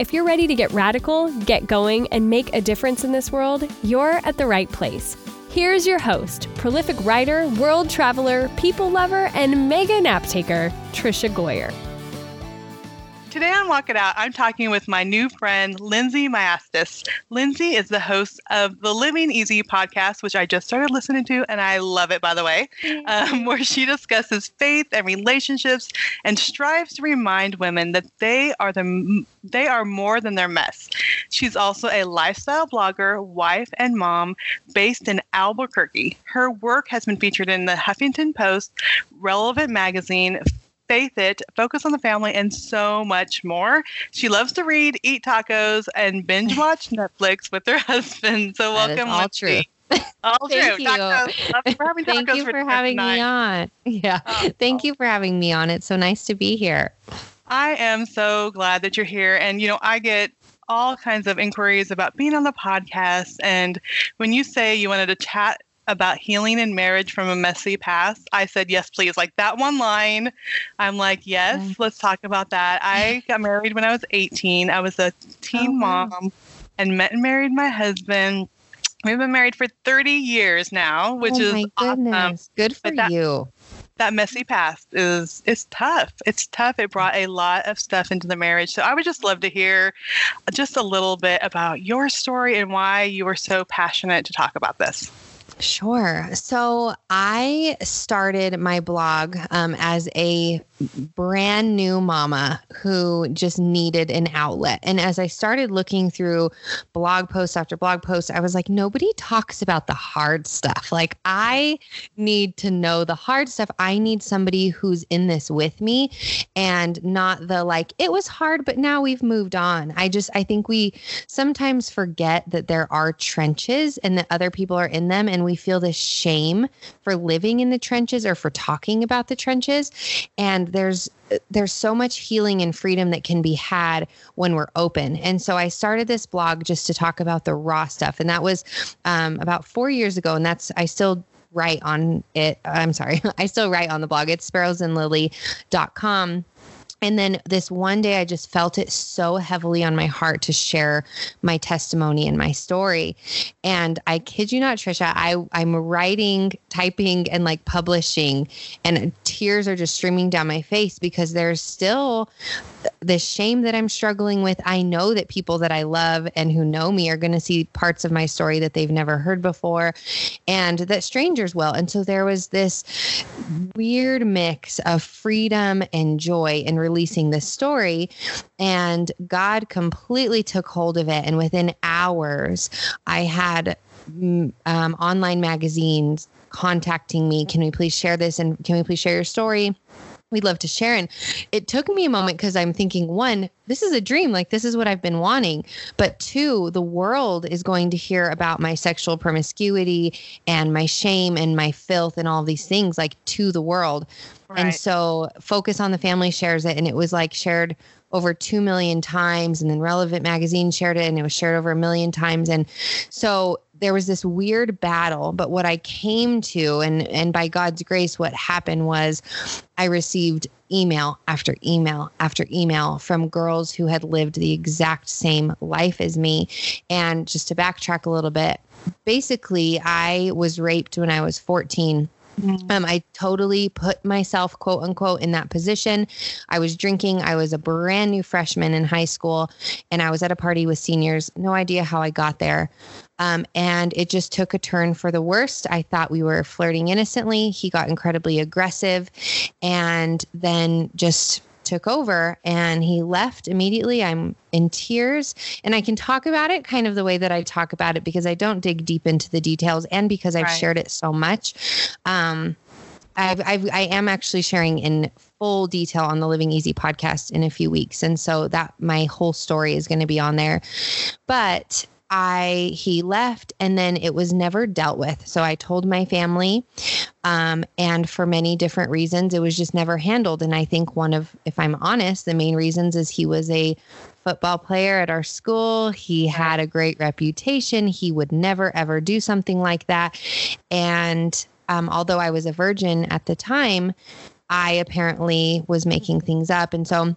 If you're ready to get radical, get going, and make a difference in this world, you're at the right place. Here's your host, prolific writer, world traveler, people lover, and mega nap taker, Tricia Goyer. Today on Walk It Out, I'm talking with my new friend, Lindsay Maestas. Lindsay is the host of the Living Easy podcast, which I just started listening to, and I love it, by the way, um, where she discusses faith and relationships and strives to remind women that they are the they are more than their mess. She's also a lifestyle blogger, wife, and mom based in Albuquerque. Her work has been featured in the Huffington Post, Relevant Magazine, Faith It, Focus on the Family, and so much more. She loves to read, eat tacos, and binge watch Netflix with her husband. So That welcome, all Lindsay. true. All Thank true. you. Tacos. For having Thank you for dinner having tonight. me on. Yeah. Oh, Thank you for having me on. It's so nice to be here. I am so glad that you're here. And, you know, I get all kinds of inquiries about being on the podcast. And when you say you wanted to chat about healing in marriage from a messy past, I said, yes, please. Like that one line, I'm like, yes, Okay. let's talk about that. I mm-hmm. got married when I was 18. I was a teen Oh, wow. mom and met and married my husband. We've been married for 30 years now, which oh is awesome. Good for that- you. that messy past is it's tough. It's tough. It brought a lot of stuff into the marriage. So I would just love to hear just a little bit about your story and why you were so passionate to talk about this. Sure. So I started my blog um, as a brand new mama who just needed an outlet. And as I started looking through blog post after blog post, I was like, nobody talks about the hard stuff. Like, I need to know the hard stuff. I need somebody who's in this with me and not the like, it was hard, but now we've moved on. I just, I think we sometimes forget that there are trenches and that other people are in them. And we feel this shame for living in the trenches or for talking about the trenches. And there's, there's so much healing and freedom that can be had when we're open. And so I started this blog just to talk about the raw stuff. And that was um, about four years ago. And that's, I still write on it. I'm sorry. I still write on the blog. It's sparrowsandlily.com. And then this one day, I just felt it so heavily on my heart to share my testimony and my story. And I kid you not, Tricia, I, I'm writing, typing, and like publishing, and tears are just streaming down my face because there's still the shame that I'm struggling with. I know that people that I love and who know me are going to see parts of my story that they've never heard before, and that strangers will. And so there was this weird mix of freedom and joy in releasing this story. And God completely took hold of it. And within hours, I had mm, um, online magazines contacting me. Can we please share this? And can we please share your story? We'd love to share. And it took me a moment because I'm thinking, one, this is a dream. Like, this is what I've been wanting. But two, the world is going to hear about my sexual promiscuity and my shame and my filth and all these things, like to the world. And so Focus on the Family shares it, and it was like shared over 2 million times. And then Relevant Magazine shared it, and it was shared over a million times. And so there was this weird battle. But what I came to, and, and by God's grace, what happened was I received email after email after email from girls who had lived the exact same life as me. And just to backtrack a little bit, basically, I was raped when I was 14. Um, I totally put myself, quote unquote, in that position. I was drinking. I was a brand new freshman in high school, and I was at a party with seniors. No idea how I got there. Um, and it just took a turn for the worst. I thought we were flirting innocently. He got incredibly aggressive and then just took over and he left immediately. I'm in tears and I can talk about it kind of the way that I talk about it because I don't dig deep into the details and because I've Right. shared it so much. Um, I've, I've, I am actually sharing in full detail on the Living Easy podcast in a few weeks. And so that my whole story is going to be on there. But I he left and then it was never dealt with. So I told my family um, and for many different reasons it was just never handled and I think one of if I'm honest the main reasons is he was a football player at our school. He had a great reputation. He would never ever do something like that. And um, although I was a virgin at the time, I apparently was making things up. And so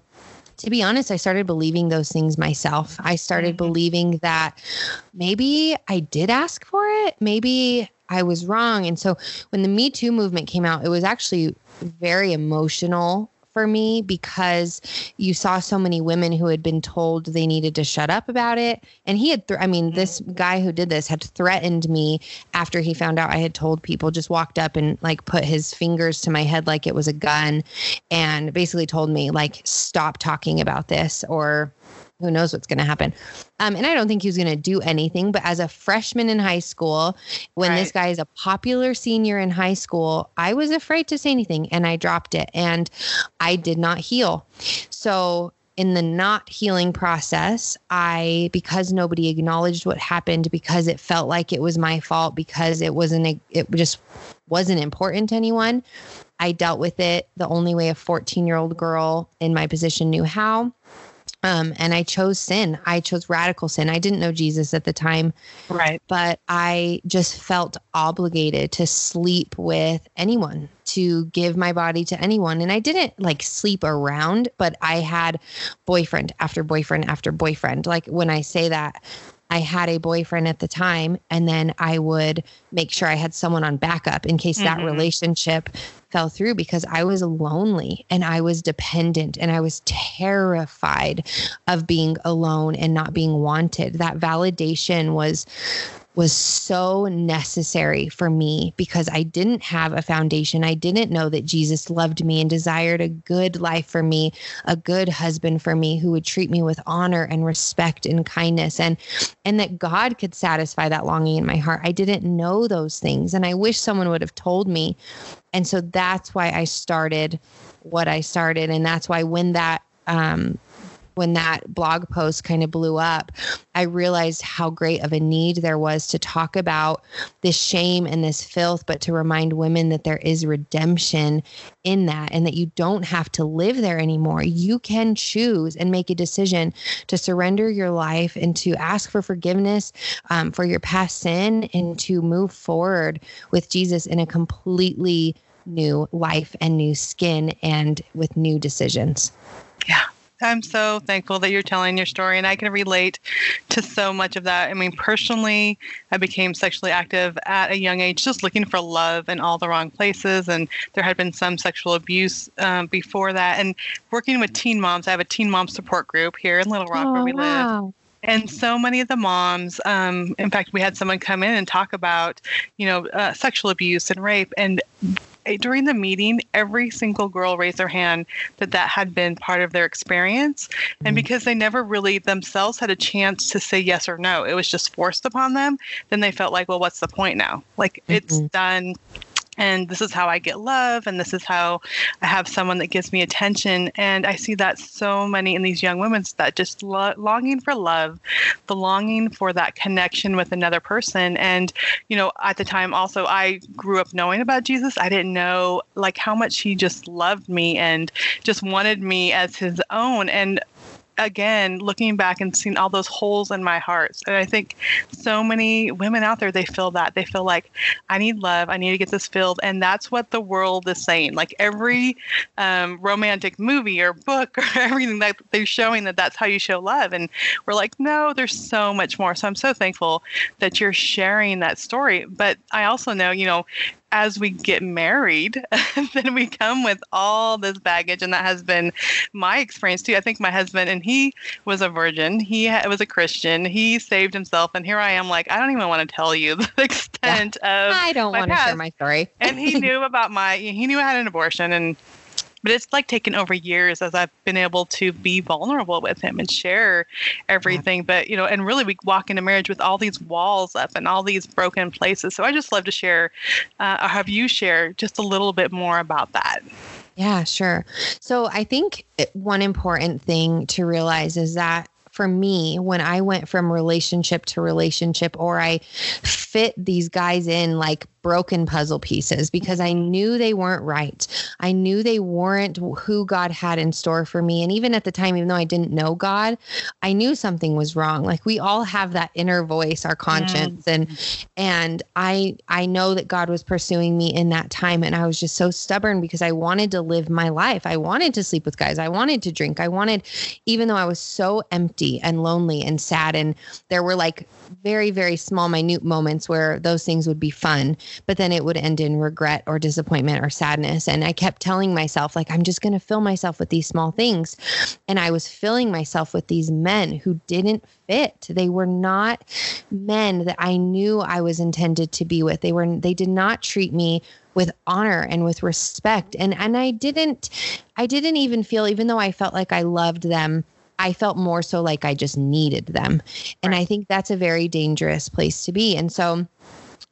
to be honest, I started believing those things myself. I started mm-hmm. believing that maybe I did ask for it. Maybe I was wrong. And so when the Me Too movement came out, it was actually very emotional for me because you saw so many women who had been told they needed to shut up about it. And he had, th- I mean, this mm-hmm. guy who did this had threatened me after he found out I had told people, just walked up and like put his fingers to my head like it was a gun and basically told me, like, stop talking about this or who knows what's going to happen. Um, and I don't think he was going to do anything. But as a freshman in high school, when right. this guy is a popular senior in high school, I was afraid to say anything and I dropped it and I did not heal. So in the not healing process, I, because nobody acknowledged what happened, because it felt like it was my fault, because it wasn't, it just wasn't important to anyone, I dealt with it the only way a 14 year old girl in my position knew how. Um, and I chose sin. I chose radical sin. I didn't know Jesus at the time. Right. But I just felt obligated to sleep with anyone, to give my body to anyone. And I didn't like sleep around, but I had boyfriend after boyfriend after boyfriend. Like when I say that, I had a boyfriend at the time, and then I would make sure I had someone on backup in case mm-hmm. that relationship fell through because I was lonely and I was dependent and I was terrified of being alone and not being wanted. That validation was was so necessary for me because I didn't have a foundation. I didn't know that Jesus loved me and desired a good life for me, a good husband for me who would treat me with honor and respect and kindness and and that God could satisfy that longing in my heart. I didn't know those things and I wish someone would have told me and so that's why I started what I started. And that's why when that, um, when that blog post kind of blew up, I realized how great of a need there was to talk about this shame and this filth, but to remind women that there is redemption in that and that you don't have to live there anymore. You can choose and make a decision to surrender your life and to ask for forgiveness um, for your past sin and to move forward with Jesus in a completely new life and new skin and with new decisions. Yeah. I'm so thankful that you're telling your story, and I can relate to so much of that. I mean, personally, I became sexually active at a young age, just looking for love in all the wrong places, and there had been some sexual abuse um, before that. And working with teen moms, I have a teen mom support group here in Little Rock oh, where we wow. live and so many of the moms um, in fact we had someone come in and talk about you know uh, sexual abuse and rape and during the meeting, every single girl raised their hand that that had been part of their experience. Mm-hmm. And because they never really themselves had a chance to say yes or no, it was just forced upon them, then they felt like, well, what's the point now? Like mm-hmm. it's done and this is how I get love, and this is how I have someone that gives me attention. And I see that so many in these young women that just lo- longing for love, the longing for that connection with another person. And, you know, at the time also, I grew up knowing about Jesus. I didn't know like how much he just loved me and just wanted me as his own. And again looking back and seeing all those holes in my heart. And i think so many women out there they feel that. They feel like i need love. I need to get this filled. And that's what the world is saying. Like every um, romantic movie or book or everything that they're showing that that's how you show love. And we're like no there's so much more. So i'm so thankful that you're sharing that story. But i also know you know as we get married, then we come with all this baggage, and that has been my experience too. I think my husband, and he was a virgin. He was a Christian. He saved himself, and here I am, like I don't even want to tell you the extent yeah. of. I don't want to share my story. and he knew about my. He knew I had an abortion, and but it's like taken over years as I've been able to be vulnerable with him and share everything. But, you know, and really we walk into marriage with all these walls up and all these broken places. So I just love to share, uh, or have you share just a little bit more about that. Yeah, sure. So I think one important thing to realize is that for me when I went from relationship to relationship or I fit these guys in like broken puzzle pieces because I knew they weren't right. I knew they weren't who God had in store for me. And even at the time, even though I didn't know God, I knew something was wrong. Like we all have that inner voice, our conscience. Mm. And and I I know that God was pursuing me in that time. And I was just so stubborn because I wanted to live my life. I wanted to sleep with guys. I wanted to drink. I wanted, even though I was so empty and lonely and sad. And there were like very, very small, minute moments where those things would be fun but then it would end in regret or disappointment or sadness. And I kept telling myself, like, I'm just going to fill myself with these small things. And I was filling myself with these men who didn't fit. They were not men that I knew I was intended to be with. They were, they did not treat me with honor and with respect. And, and I didn't, I didn't even feel, even though I felt like I loved them, I felt more so like I just needed them. And right. I think that's a very dangerous place to be. And so,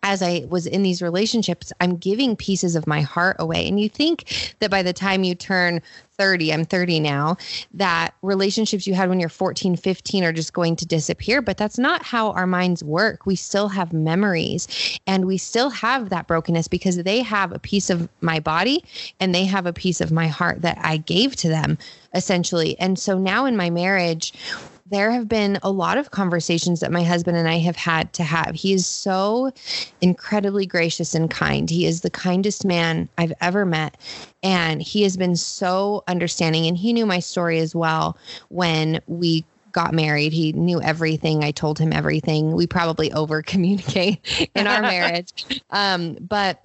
as I was in these relationships, I'm giving pieces of my heart away. And you think that by the time you turn 30, I'm 30 now, that relationships you had when you're 14, 15 are just going to disappear. But that's not how our minds work. We still have memories and we still have that brokenness because they have a piece of my body and they have a piece of my heart that I gave to them essentially. And so now in my marriage, there have been a lot of conversations that my husband and I have had to have. He is so incredibly gracious and kind. He is the kindest man I've ever met. And he has been so understanding. And he knew my story as well when we got married. He knew everything. I told him everything. We probably over communicate in our marriage. Um, but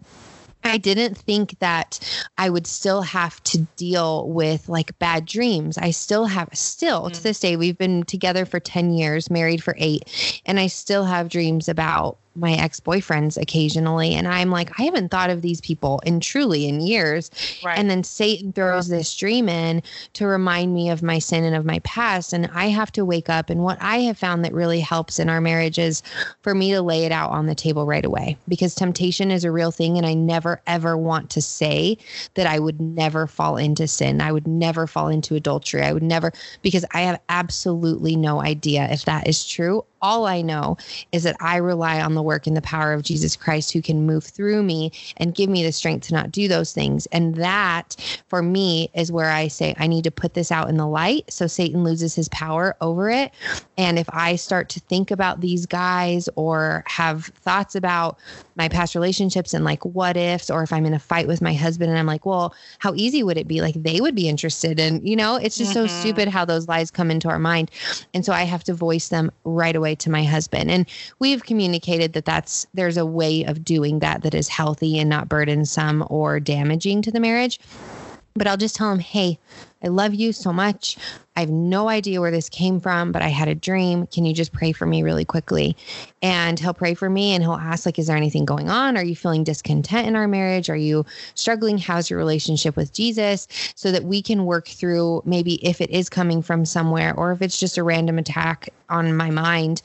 I didn't think that I would still have to deal with like bad dreams. I still have, still mm. to this day, we've been together for 10 years, married for eight, and I still have dreams about my ex-boyfriends occasionally and i'm like i haven't thought of these people in truly in years. Right. and then satan throws this dream in to remind me of my sin and of my past and i have to wake up and what i have found that really helps in our marriage is for me to lay it out on the table right away because temptation is a real thing and i never ever want to say that i would never fall into sin. I would never fall into adultery. I would never because i have absolutely no idea if that is true. All I know is that I rely on the work and the power of Jesus Christ who can move through me and give me the strength to not do those things. And that for me is where I say I need to put this out in the light so Satan loses his power over it. And if I start to think about these guys or have thoughts about my past relationships and like what ifs, or if I'm in a fight with my husband and I'm like, well, how easy would it be? Like they would be interested. And, you know, it's just mm-hmm. so stupid how those lies come into our mind. And so I have to voice them right away to my husband. And we've communicated that that's, there's a way of doing that that is healthy and not burdensome or damaging to the marriage. But I'll just tell him, hey, I love you so much. I have no idea where this came from, but I had a dream. Can you just pray for me really quickly? And he'll pray for me and he'll ask, like, is there anything going on? Are you feeling discontent in our marriage? Are you struggling? How's your relationship with Jesus? So that we can work through maybe if it is coming from somewhere or if it's just a random attack on my mind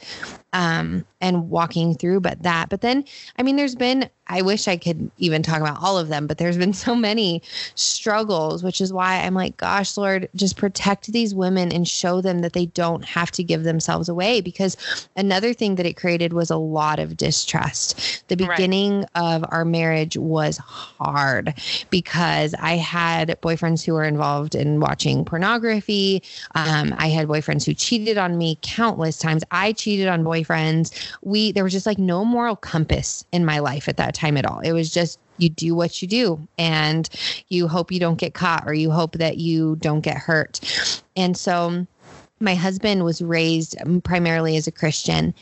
um, and walking through but that. But then, I mean, there's been, I wish I could even talk about all of them, but there's been so many struggles, which is why I'm like, gosh, gosh, Lord, just protect these women and show them that they don't have to give themselves away. Because another thing that it created was a lot of distrust. The beginning right. of our marriage was hard because I had boyfriends who were involved in watching pornography. Um, I had boyfriends who cheated on me countless times. I cheated on boyfriends. We, there was just like no moral compass in my life at that time at all. It was just you do what you do and you hope you don't get caught or you hope that you don't get hurt. And so my husband was raised um, primarily as a Christian.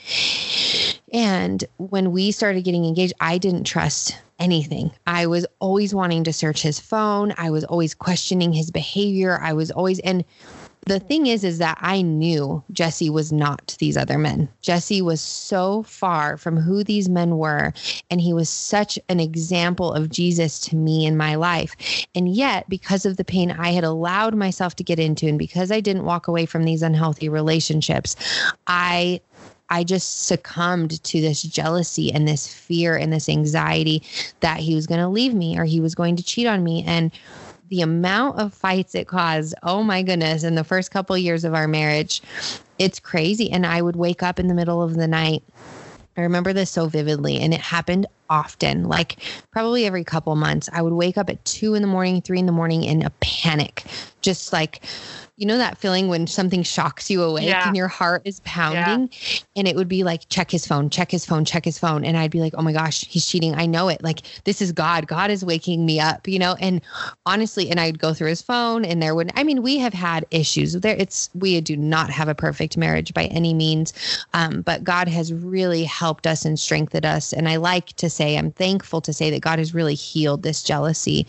And when we started getting engaged, I didn't trust anything. I was always wanting to search his phone. I was always questioning his behavior. I was always, and the thing is, is that I knew Jesse was not these other men. Jesse was so far from who these men were. And he was such an example of Jesus to me in my life. And yet, because of the pain I had allowed myself to get into, and because I didn't walk away from these unhealthy relationships, I I just succumbed to this jealousy and this fear and this anxiety that he was going to leave me or he was going to cheat on me. And the amount of fights it caused, oh my goodness, in the first couple of years of our marriage, it's crazy. And I would wake up in the middle of the night. I remember this so vividly, and it happened often, like probably every couple months. I would wake up at two in the morning, three in the morning in a panic, just like you know that feeling when something shocks you awake yeah. and your heart is pounding? Yeah. and it would be like check his phone check his phone check his phone. And i'd be like oh my gosh he's cheating. I know it. Like this is god. God is waking me up you know? And honestly and i'd go through his phone and there would i mean we have had issues there. It's we do not have a perfect marriage by any means. Um, but god has really helped us and strengthened us. And i like to say i'm thankful to say that god has really healed this jealousy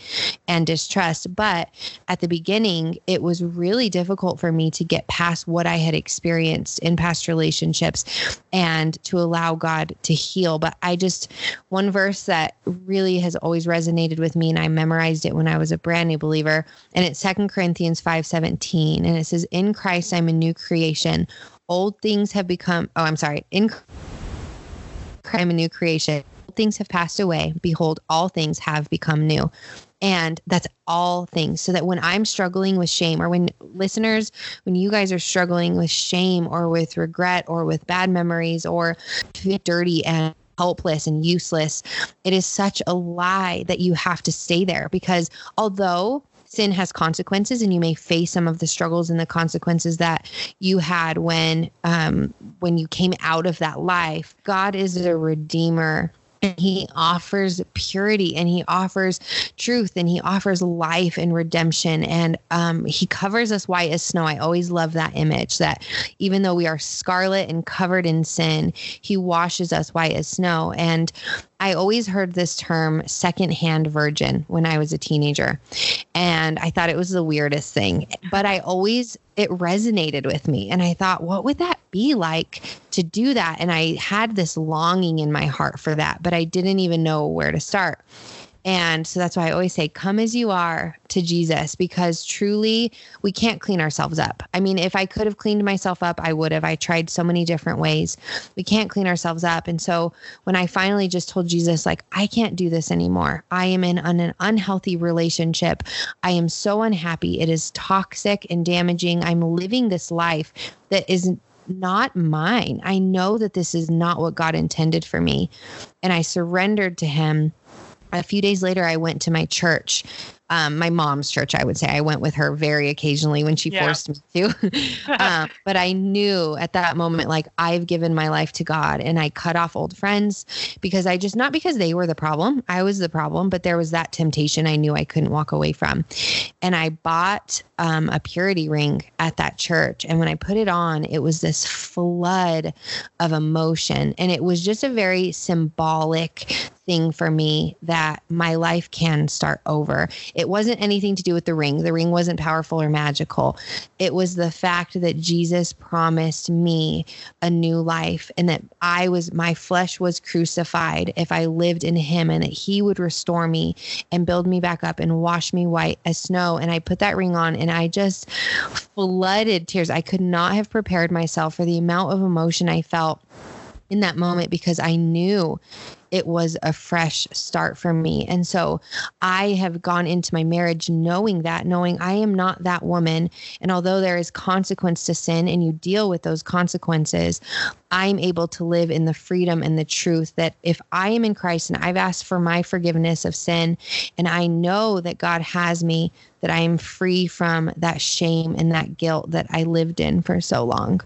and distrust but at the beginning it was really difficult for me to get past what I had experienced in past relationships and to allow God to heal. But I just, one verse that really has always resonated with me, and I memorized it when I was a brand new believer, and it's Second Corinthians 5 17. And it says, In Christ, I'm a new creation. Old things have become, oh, I'm sorry, in Christ, I'm a new creation. Things have passed away. Behold, all things have become new. And that's all things. So that when I'm struggling with shame, or when listeners, when you guys are struggling with shame or with regret or with bad memories or dirty and helpless and useless, it is such a lie that you have to stay there because although sin has consequences and you may face some of the struggles and the consequences that you had when um, when you came out of that life god is a redeemer and he offers purity and he offers truth and he offers life and redemption. And um, he covers us white as snow. I always love that image that even though we are scarlet and covered in sin he washes us white as snow. And I always heard this term secondhand virgin when I was a teenager. And I thought it was the weirdest thing. But I always, it resonated with me. And I thought, what would that be like to do that? And I had this longing in my heart for that, but I didn't even know where to start. And so that's why I always say, come as you are to Jesus, because truly we can't clean ourselves up. I mean, if I could have cleaned myself up, I would have. I tried so many different ways. We can't clean ourselves up. And so when I finally just told Jesus, like, I can't do this anymore, I am in an unhealthy relationship. I am so unhappy. It is toxic and damaging. I'm living this life that isn't not mine. I know that this is not what God intended for me. And I surrendered to Him a few days later, I went to my church um, my mom's church, I would say. I went with her very occasionally when she yeah. forced me to. um, but I knew at that moment, like, I've given my life to God and I cut off old friends because I just, not because they were the problem, I was the problem, but there was that temptation I knew I couldn't walk away from. And I bought um, a purity ring at that church. And when I put it on, it was this flood of emotion. And it was just a very symbolic thing for me that my life can start over. It wasn't anything to do with the ring. The ring wasn't powerful or magical. It was the fact that Jesus promised me a new life and that I was, my flesh was crucified if I lived in him and that he would restore me and build me back up and wash me white as snow. And I put that ring on and I just flooded tears. I could not have prepared myself for the amount of emotion I felt in that moment because I knew it was a fresh start for me. And so I have gone into my marriage knowing that, knowing I am not that woman. And although there is consequence to sin and you deal with those consequences, I'm able to live in the freedom and the truth that if I am in Christ and I've asked for my forgiveness of sin and I know that God has me, that I am free from that shame and that guilt that I lived in for so long.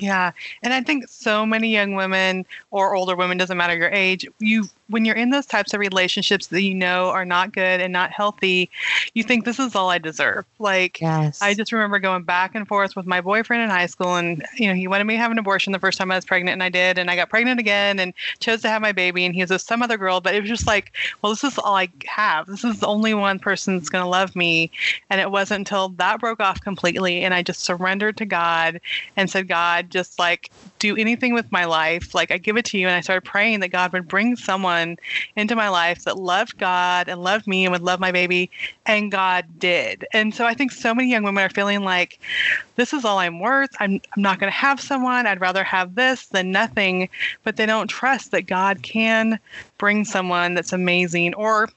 Yeah. And I think so many young women or older women, doesn't matter your age, you when you're in those types of relationships that you know are not good and not healthy, you think this is all I deserve. Like yes. I just remember going back and forth with my boyfriend in high school and you know, he wanted me to have an abortion the first time I was pregnant and I did and I got pregnant again and chose to have my baby and he was with some other girl, but it was just like, well, this is all I have. This is the only one person that's going to love me. And it wasn't until that broke off completely and I just surrendered to God and said, God, just like do anything with my life. Like I give it to you. And I started praying that God would bring someone into my life that loved God and loved me and would love my baby. And God did. And so I think so many young women are feeling like, this is all I'm worth. I'm, I'm not going to have someone. I'd rather have this than nothing. But they don't trust that God can bring someone that's amazing or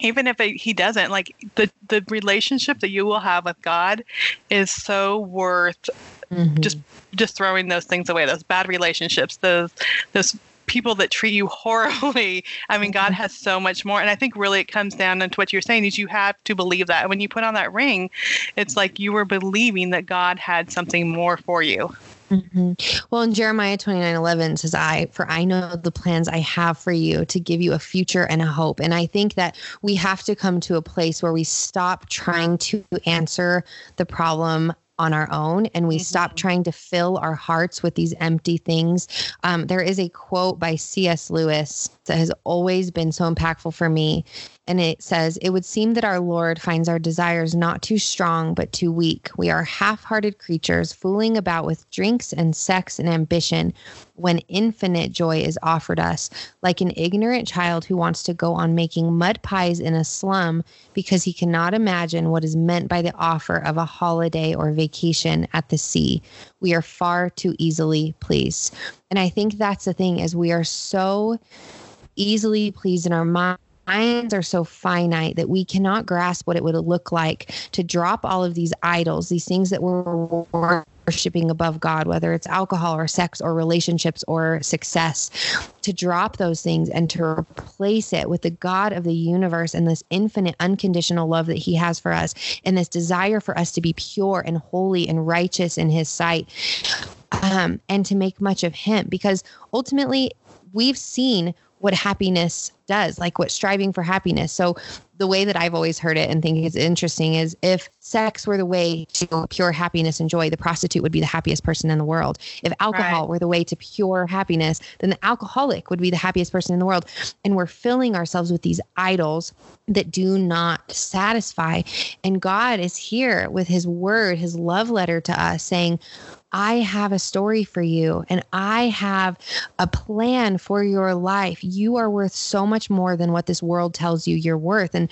even if it, he doesn't like the the relationship that you will have with god is so worth mm-hmm. just just throwing those things away those bad relationships those those people that treat you horribly. I mean, God mm-hmm. has so much more. And I think really it comes down to what you're saying is you have to believe that. When you put on that ring, it's like you were believing that God had something more for you. Mm-hmm. Well, in Jeremiah 29 11 says, I, for I know the plans I have for you to give you a future and a hope. And I think that we have to come to a place where we stop trying to answer the problem on our own and we mm-hmm. stop trying to fill our hearts with these empty things. Um, there is a quote by C.S. Lewis that has always been so impactful for me. And it says, It would seem that our Lord finds our desires not too strong, but too weak. We are half hearted creatures fooling about with drinks and sex and ambition when infinite joy is offered us, like an ignorant child who wants to go on making mud pies in a slum because he cannot imagine what is meant by the offer of a holiday or vacation at the sea. We are far too easily pleased. And I think that's the thing is we are so easily pleased in our mind minds are so finite that we cannot grasp what it would look like to drop all of these idols, these things that we're worshiping above God, whether it's alcohol or sex or relationships or success, to drop those things and to replace it with the God of the universe and this infinite, unconditional love that He has for us, and this desire for us to be pure and holy and righteous in His sight. Um, and to make much of him because ultimately we've seen what happiness does, like what striving for happiness. So, the way that I've always heard it and think it's interesting is if sex were the way to pure happiness and joy, the prostitute would be the happiest person in the world. If alcohol right. were the way to pure happiness, then the alcoholic would be the happiest person in the world. And we're filling ourselves with these idols that do not satisfy. And God is here with his word, his love letter to us saying, I have a story for you and I have a plan for your life. You are worth so much more than what this world tells you you're worth. And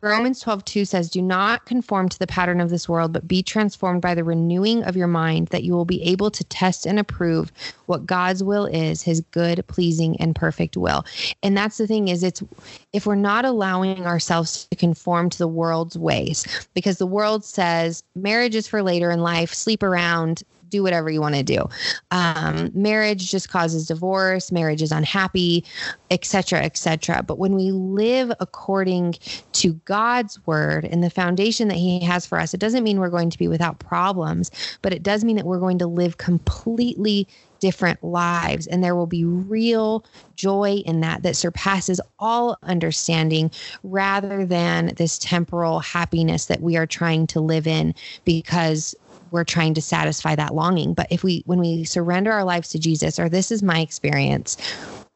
Romans 12, 2 says, Do not conform to the pattern of this world, but be transformed by the renewing of your mind, that you will be able to test and approve what God's will is, his good, pleasing, and perfect will. And that's the thing is it's if we're not allowing ourselves to conform to the world's ways, because the world says marriage is for later in life, sleep around, do whatever you want to do. Um, marriage just causes divorce. Marriage is unhappy, etc., etc. But when we live according to God's word and the foundation that He has for us, it doesn't mean we're going to be without problems, but it does mean that we're going to live completely different lives and there will be real joy in that that surpasses all understanding rather than this temporal happiness that we are trying to live in because we're trying to satisfy that longing. But if we, when we surrender our lives to Jesus, or this is my experience,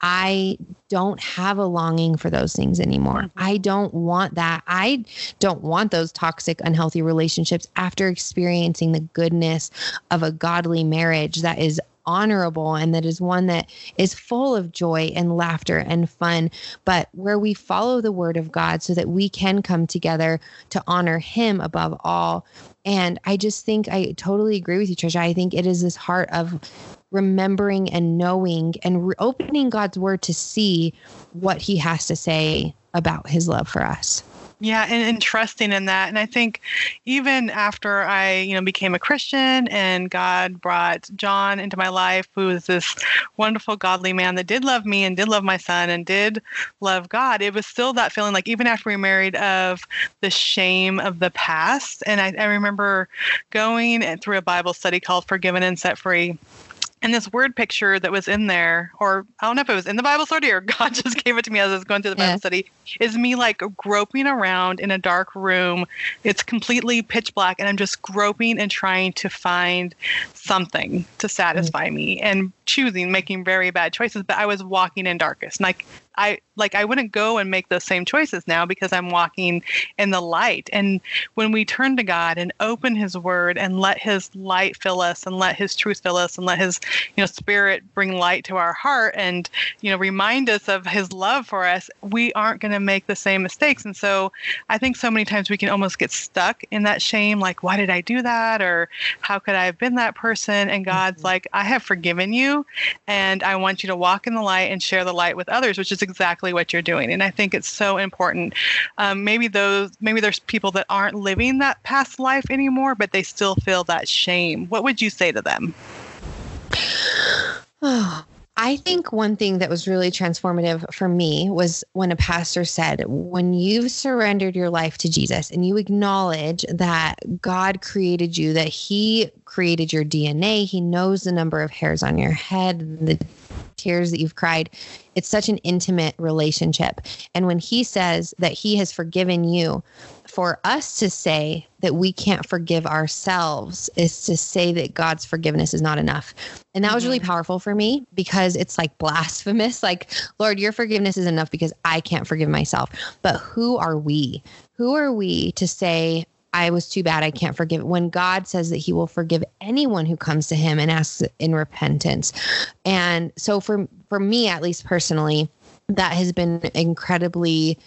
I don't have a longing for those things anymore. Mm-hmm. I don't want that. I don't want those toxic, unhealthy relationships after experiencing the goodness of a godly marriage that is honorable and that is one that is full of joy and laughter and fun, but where we follow the word of God so that we can come together to honor Him above all. And I just think I totally agree with you, Tricia. I think it is this heart of remembering and knowing and re- opening God's word to see what He has to say about His love for us. Yeah, and, and trusting in that. And I think even after I, you know, became a Christian and God brought John into my life, who was this wonderful, godly man that did love me and did love my son and did love God, it was still that feeling like even after we married of the shame of the past. And I, I remember going through a Bible study called Forgiven and Set Free and this word picture that was in there, or I don't know if it was in the Bible study or God just gave it to me as I was going through the Bible study, is me like groping around in a dark room. It's completely pitch black, and I'm just groping and trying to find something to satisfy mm-hmm. me and choosing, making very bad choices. But I was walking in darkness. Like I like I wouldn't go and make those same choices now because I'm walking in the light. And when we turn to God and open his word and let his light fill us and let his truth fill us and let his, you know, spirit bring light to our heart and, you know, remind us of his love for us, we aren't going to make the same mistakes. And so I think so many times we can almost get stuck in that shame like why did I do that or how could I have been that person? And God's mm-hmm. like I have forgiven you and I want you to walk in the light and share the light with others, which is exactly what you're doing. And I think it's so important. Um, maybe those, maybe there's people that aren't living that past life anymore, but they still feel that shame. What would you say to them? I think one thing that was really transformative for me was when a pastor said, when you've surrendered your life to Jesus and you acknowledge that God created you, that He created your DNA, He knows the number of hairs on your head, the tears that you've cried. It's such an intimate relationship. And when He says that He has forgiven you, for us to say that we can't forgive ourselves is to say that God's forgiveness is not enough. And that mm-hmm. was really mm-hmm. powerful for me because it's like blasphemous. Like, Lord, your forgiveness is enough because I can't forgive myself. But who are we? Who are we to say, I was too bad. I can't forgive. When God says that He will forgive anyone who comes to Him and asks in repentance, and so for for me, at least personally, that has been incredibly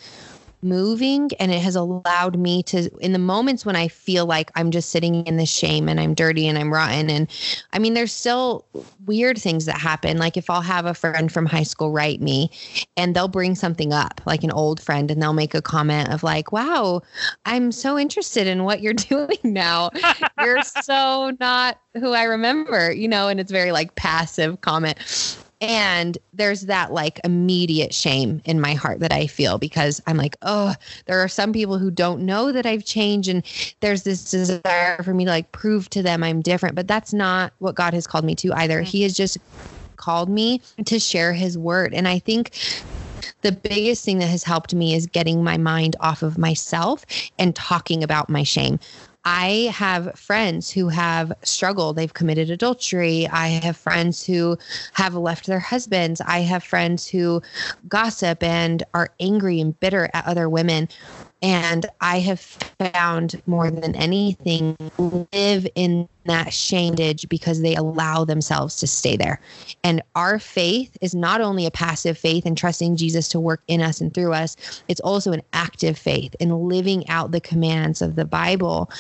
moving and it has allowed me to in the moments when i feel like i'm just sitting in the shame and i'm dirty and i'm rotten and i mean there's still weird things that happen. Like if i'll have a friend from high school write me and they'll bring something up like an old friend and they'll make a comment of like wow i'm so interested in what you're doing now. You're so not who i remember you know and it's very like passive comment and there's that like immediate shame in my heart that I feel because I'm like, oh, there are some people who don't know that I've changed. And there's this desire for me to like prove to them I'm different. But that's not what God has called me to either. He has just called me to share his word. And I think the biggest thing that has helped me is getting my mind off of myself and talking about my shame. I have friends who have struggled. They've committed adultery. I have friends who have left their husbands. I have friends who gossip and are angry and bitter at other women. And I have found more than anything live in that shameage because they allow themselves to stay there. And our faith is not only a passive faith and trusting Jesus to work in us and through us, it's also an active faith in living out the commands of the Bible.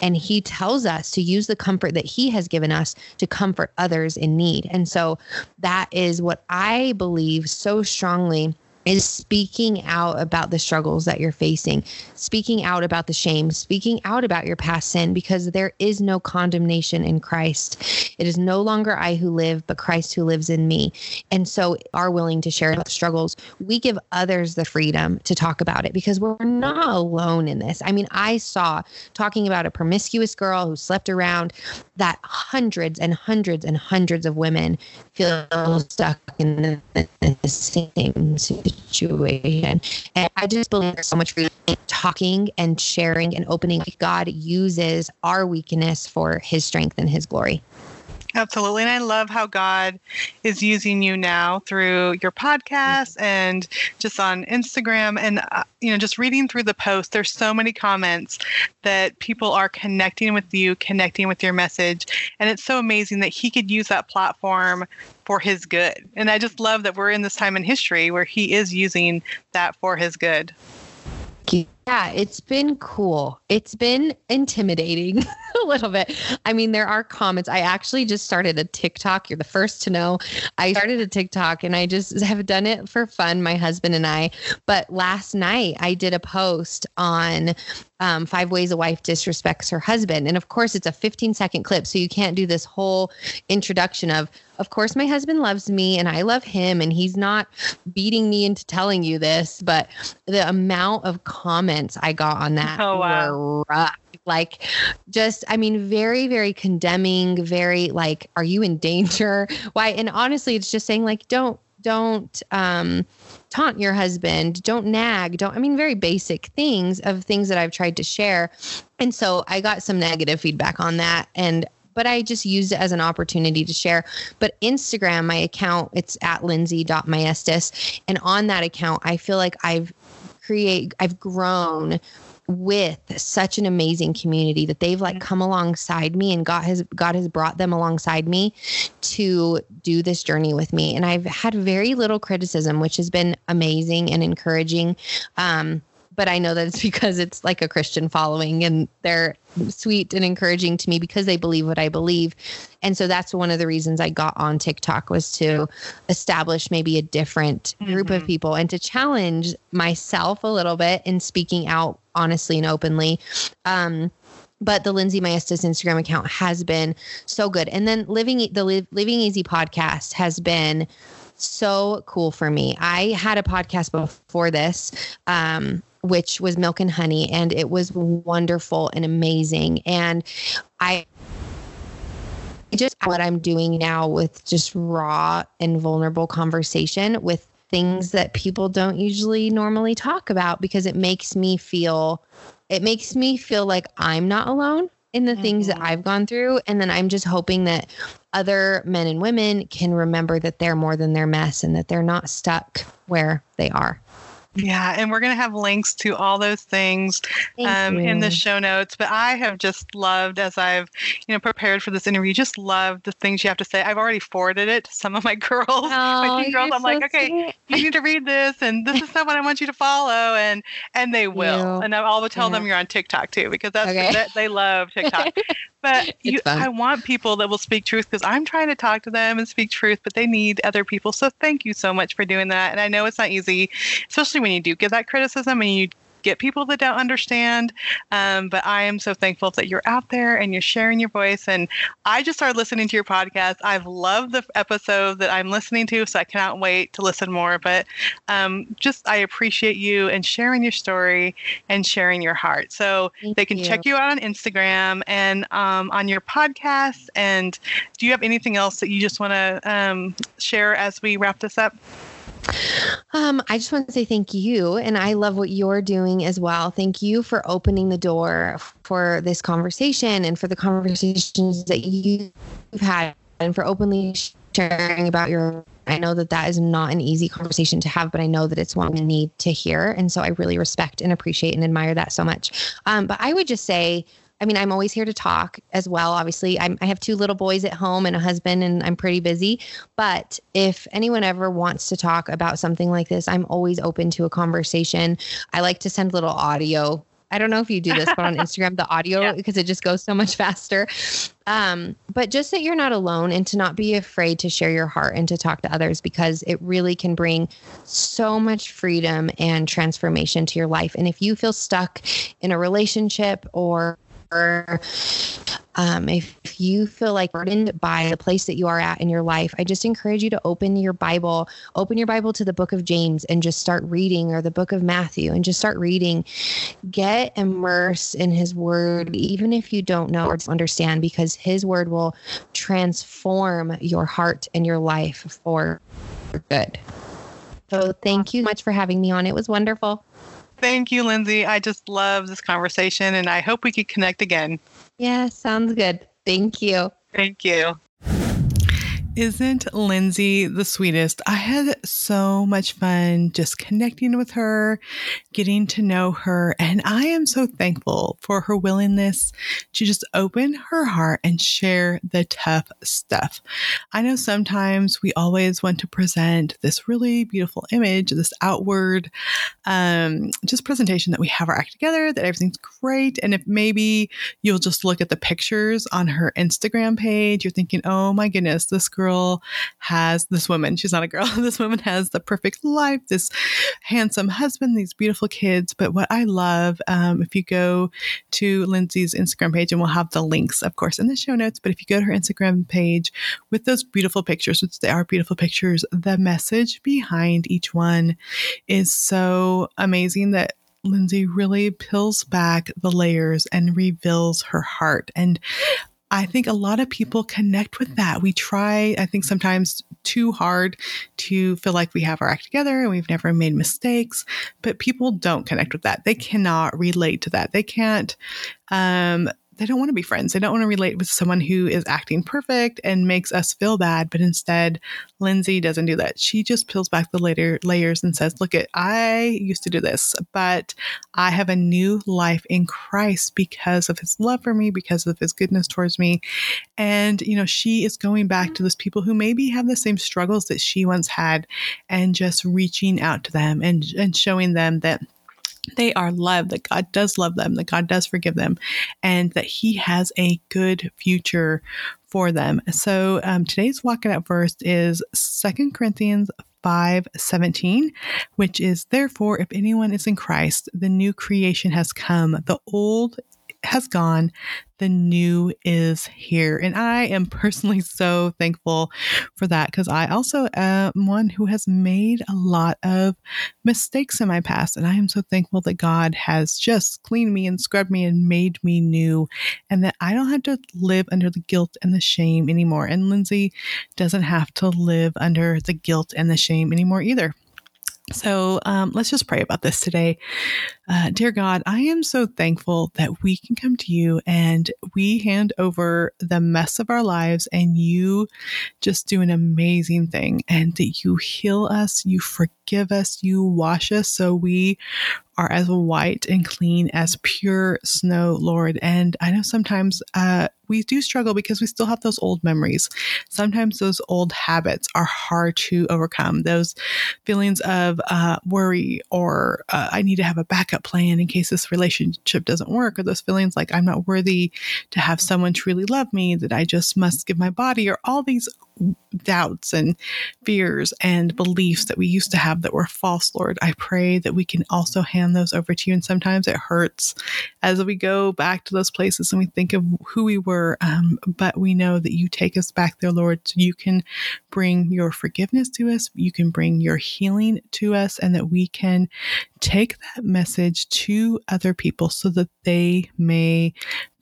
And he tells us to use the comfort that he has given us to comfort others in need. And so that is what I believe so strongly is speaking out about the struggles that you're facing, speaking out about the shame, speaking out about your past sin, because there is no condemnation in Christ. It is no longer I who live, but Christ who lives in me. And so, are willing to share the struggles. We give others the freedom to talk about it because we're not alone in this. I mean, I saw talking about a promiscuous girl who slept around that hundreds and hundreds and hundreds of women feel stuck in the same situation. And I just believe there's so much for talking and sharing and opening. God uses our weakness for his strength and his glory. Absolutely. And I love how God is using you now through your podcast and just on Instagram. And, uh, you know, just reading through the post, there's so many comments that people are connecting with you, connecting with your message. And it's so amazing that He could use that platform for His good. And I just love that we're in this time in history where He is using that for His good. Yeah, it's been cool. It's been intimidating a little bit. I mean, there are comments. I actually just started a TikTok. You're the first to know. I started a TikTok and I just have done it for fun, my husband and I. But last night I did a post on um, five ways a wife disrespects her husband. And of course, it's a 15 second clip. So you can't do this whole introduction of, of course, my husband loves me and I love him and he's not beating me into telling you this. But the amount of comments I got on that oh, wow. were rough like just I mean very very condemning, very like are you in danger? Why and honestly it's just saying like don't don't um taunt your husband, don't nag, don't I mean very basic things of things that I've tried to share. And so I got some negative feedback on that and but I just used it as an opportunity to share. But Instagram, my account, it's at lindsay.maestas. And on that account, I feel like I've create I've grown with such an amazing community that they've like come alongside me and God has God has brought them alongside me to do this journey with me. And I've had very little criticism which has been amazing and encouraging. Um but I know that it's because it's like a Christian following and they're sweet and encouraging to me because they believe what I believe. And so that's one of the reasons I got on TikTok was to establish maybe a different group mm-hmm. of people and to challenge myself a little bit in speaking out honestly and openly. Um, but the Lindsay Maestas Instagram account has been so good. And then living the Living Easy podcast has been so cool for me. I had a podcast before this. Um, which was Milk and Honey, and it was wonderful and amazing. And I just what I'm doing now with just raw and vulnerable conversation with things that people don't usually normally talk about because it makes me feel it makes me feel like I'm not alone in the mm-hmm. things that mm-hmm. I've gone through and then I'm just hoping that other men and women can remember that they're more than their mess and that they're not stuck where they are. Yeah, and we're going to have links to all those things um, in the show notes. But I have just loved, as I've you know prepared for this interview, just loved the things you have to say. I've already forwarded it to some of my girls, oh, my teen girls. I'm so like, okay, sweet. you need to read this, and this is someone I want you to follow, and and they will. You. And I'll tell yeah. them you're on TikTok too, because that's okay. that, they love TikTok. But you, I want people that will speak truth because I'm trying to talk to them and speak truth, but they need other people. So thank you so much for doing that. And I know it's not easy, especially when you do get that criticism and you get people that don't understand. Um, but I am so thankful that you're out there and you're sharing your voice. And I just started listening to your podcast. I've loved the episode that I'm listening to, so I cannot wait to listen more. But um, just I appreciate you and sharing your story and sharing your heart. So Thank they can you. check you out on Instagram and um, on your podcast. And do you have anything else that you just want to um, share as we wrap this up? Um, I just want to say thank you. And I love what you're doing as well. Thank you for opening the door for this conversation and for the conversations that you've had and for openly sharing about your. I know that that is not an easy conversation to have, but I know that it's one we need to hear. And so I really respect and appreciate and admire that so much. Um, but I would just say, I mean, I'm always here to talk as well. Obviously, I'm, i have two little boys at home and a husband, and I'm pretty busy. But if anyone ever wants to talk about something like this, I'm always open to a conversation. I like to send little audio. I don't know if you do this, but on Instagram, the audio, yeah. because it just goes so much faster. Um, but just that you're not alone and to not be afraid to share your heart and to talk to others because it really can bring so much freedom and transformation to your life. And if you feel stuck in a relationship or um, if you feel like burdened by the place that you are at in your life, I just encourage you to open your Bible, open your Bible to the book of James and just start reading, or the book of Matthew and just start reading. Get immersed in his word, even if you don't know or understand, because his word will transform your heart and your life for good. So thank you so much for having me on. It was wonderful. Thank you, Lindsay. I just love this conversation and I hope we could connect again. Yeah, sounds good. Thank you. Thank you. Isn't Lindsay the sweetest? I had so much fun just connecting with her, getting to know her, and I am so thankful for her willingness to just open her heart and share the tough stuff. I know sometimes we always want to present this really beautiful image, this outward um, just presentation that we have our act together, that everything's great. And if maybe you'll just look at the pictures on her Instagram page, you're thinking, oh my goodness, this girl girl has this woman, she's not a girl, this woman has the perfect life, this handsome husband, these beautiful kids. But what I love, um, if you go to Lindsay's Instagram page, and we'll have the links, of course, in the show notes, but if you go to her Instagram page with those beautiful pictures, which they are beautiful pictures, the message behind each one is so amazing that Lindsay really peels back the layers and reveals her heart. And I think a lot of people connect with that. We try, I think sometimes too hard to feel like we have our act together and we've never made mistakes, but people don't connect with that. They cannot relate to that. They can't um, they don't want to be friends. They don't want to relate with someone who is acting perfect and makes us feel bad. But instead, Lindsay doesn't do that. She just peels back the later layers and says, Look, at I used to do this, but I have a new life in Christ because of his love for me, because of his goodness towards me. And, you know, she is going back to those people who maybe have the same struggles that she once had and just reaching out to them and, and showing them that they are loved, that God does love them, that God does forgive them, and that He has a good future for them. So um, today's Walk It Out verse is Second Corinthians 5 17, which is therefore, if anyone is in Christ, the new creation has come. The old has gone, the new is here. And I am personally so thankful for that because I also am one who has made a lot of mistakes in my past. And I am so thankful that God has just cleaned me and scrubbed me and made me new and that I don't have to live under the guilt and the shame anymore. And Lindsay doesn't have to live under the guilt and the shame anymore either. So um, let's just pray about this today. Uh, dear God, I am so thankful that we can come to you and we hand over the mess of our lives, and you just do an amazing thing, and that you heal us, you forgive us, you wash us so we are as white and clean as pure snow, Lord. And I know sometimes uh, we do struggle because we still have those old memories. Sometimes those old habits are hard to overcome. Those feelings of uh, worry or uh, I need to have a backup plan in case this relationship doesn't work, or those feelings like I'm not worthy to have someone truly love me, that I just must give my body, or all these doubts and fears and beliefs that we used to have that were false, Lord. I pray that we can also hand those over to you. And sometimes it hurts as we go back to those places and we think of who we were, um, but we know that you take us back there, Lord. So you can bring your forgiveness to us, you can bring your healing to us, and that we can take that message to other people so that they may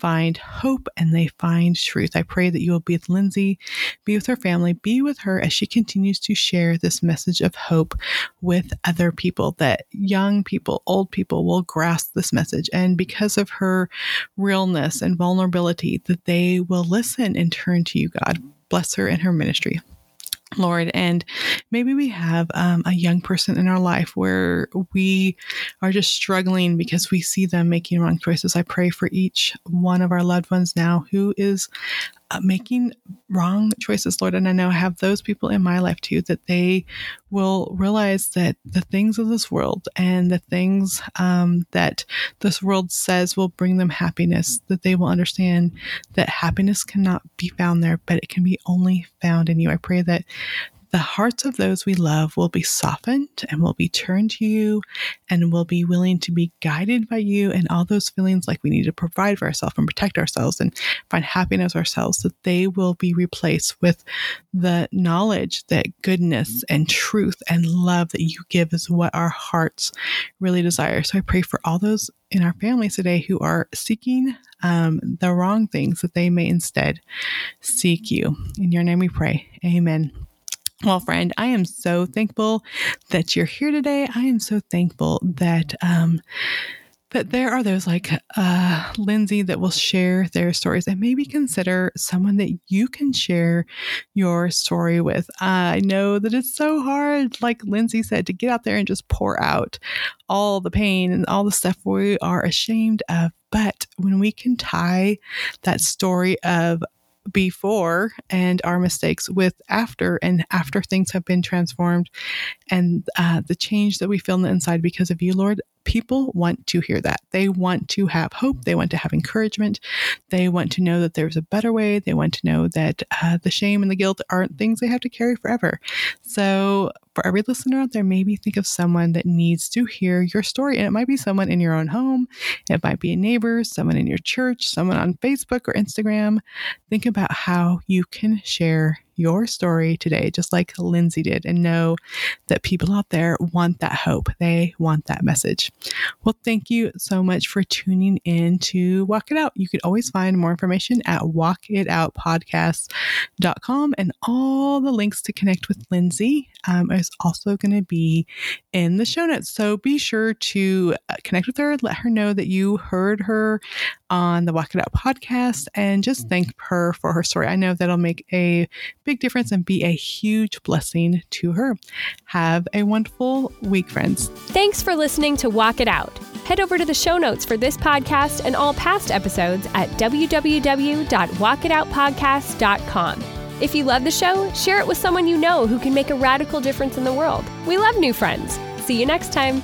find hope and they find truth. I pray that you will be with Lindsay, be with her family, be with her as she continues to share this message of hope with other people, that young people, old people will grasp this message. And because of her realness and vulnerability, that they will listen and turn to you, God. Bless her in her ministry. Lord. And maybe we have um, a young person in our life where we are just struggling because we see them making wrong choices. I pray for each one of our loved ones now who is uh, making wrong choices, Lord. And I know I have those people in my life too, that they will realize that the things of this world and the things um, that this world says will bring them happiness, that they will understand that happiness cannot be found there, but it can be only found in you. I pray that the hearts of those we love will be softened and will be turned to you and will be willing to be guided by you and all those feelings like we need to provide for ourselves and protect ourselves and find happiness ourselves, that they will be replaced with the knowledge that goodness and truth and love that you give is what our hearts really desire. So I pray for all those in our families today who are seeking um, the wrong things that they may instead seek you. In your name we pray. Amen. Well, friend, I am so thankful that you're here today. I am so thankful that um, that there are those like uh, Lindsay that will share their stories and maybe consider someone that you can share your story with. I know that it's so hard, like Lindsay said, to get out there and just pour out all the pain and all the stuff we are ashamed of. But when we can tie that story of before and our mistakes with after and after things have been transformed and uh, the change that we feel on the inside because of you lord people want to hear that. They want to have hope. They want to have encouragement. They want to know that there's a better way. They want to know that uh, the shame and the guilt aren't things they have to carry forever. So for every listener out there, maybe think of someone that needs to hear your story. And it might be someone in your own home, it might be a neighbor, someone in your church, someone on Facebook or Instagram. Think about how you can share your story today, just like Lindsay did, and know that people out there want that hope. They want that message. Well, thank you so much for tuning in to Walk It Out. You can always find more information at walkitoutpodcast.com and all the links to connect with Lindsay um, is also going to be in the show notes. So be sure to uh, connect with her, let her know that you heard her on the Walk It Out podcast, and just thank her for her story. I know that'll make a big difference and be a huge blessing to her. Have a wonderful week, friends. Thanks for listening to Walk It Out. Head over to the show notes for this podcast and all past episodes at www.walkitoutpodcast.com. If you love the show, share it with someone you know who can make a radical difference in the world. We love new friends. See you next time.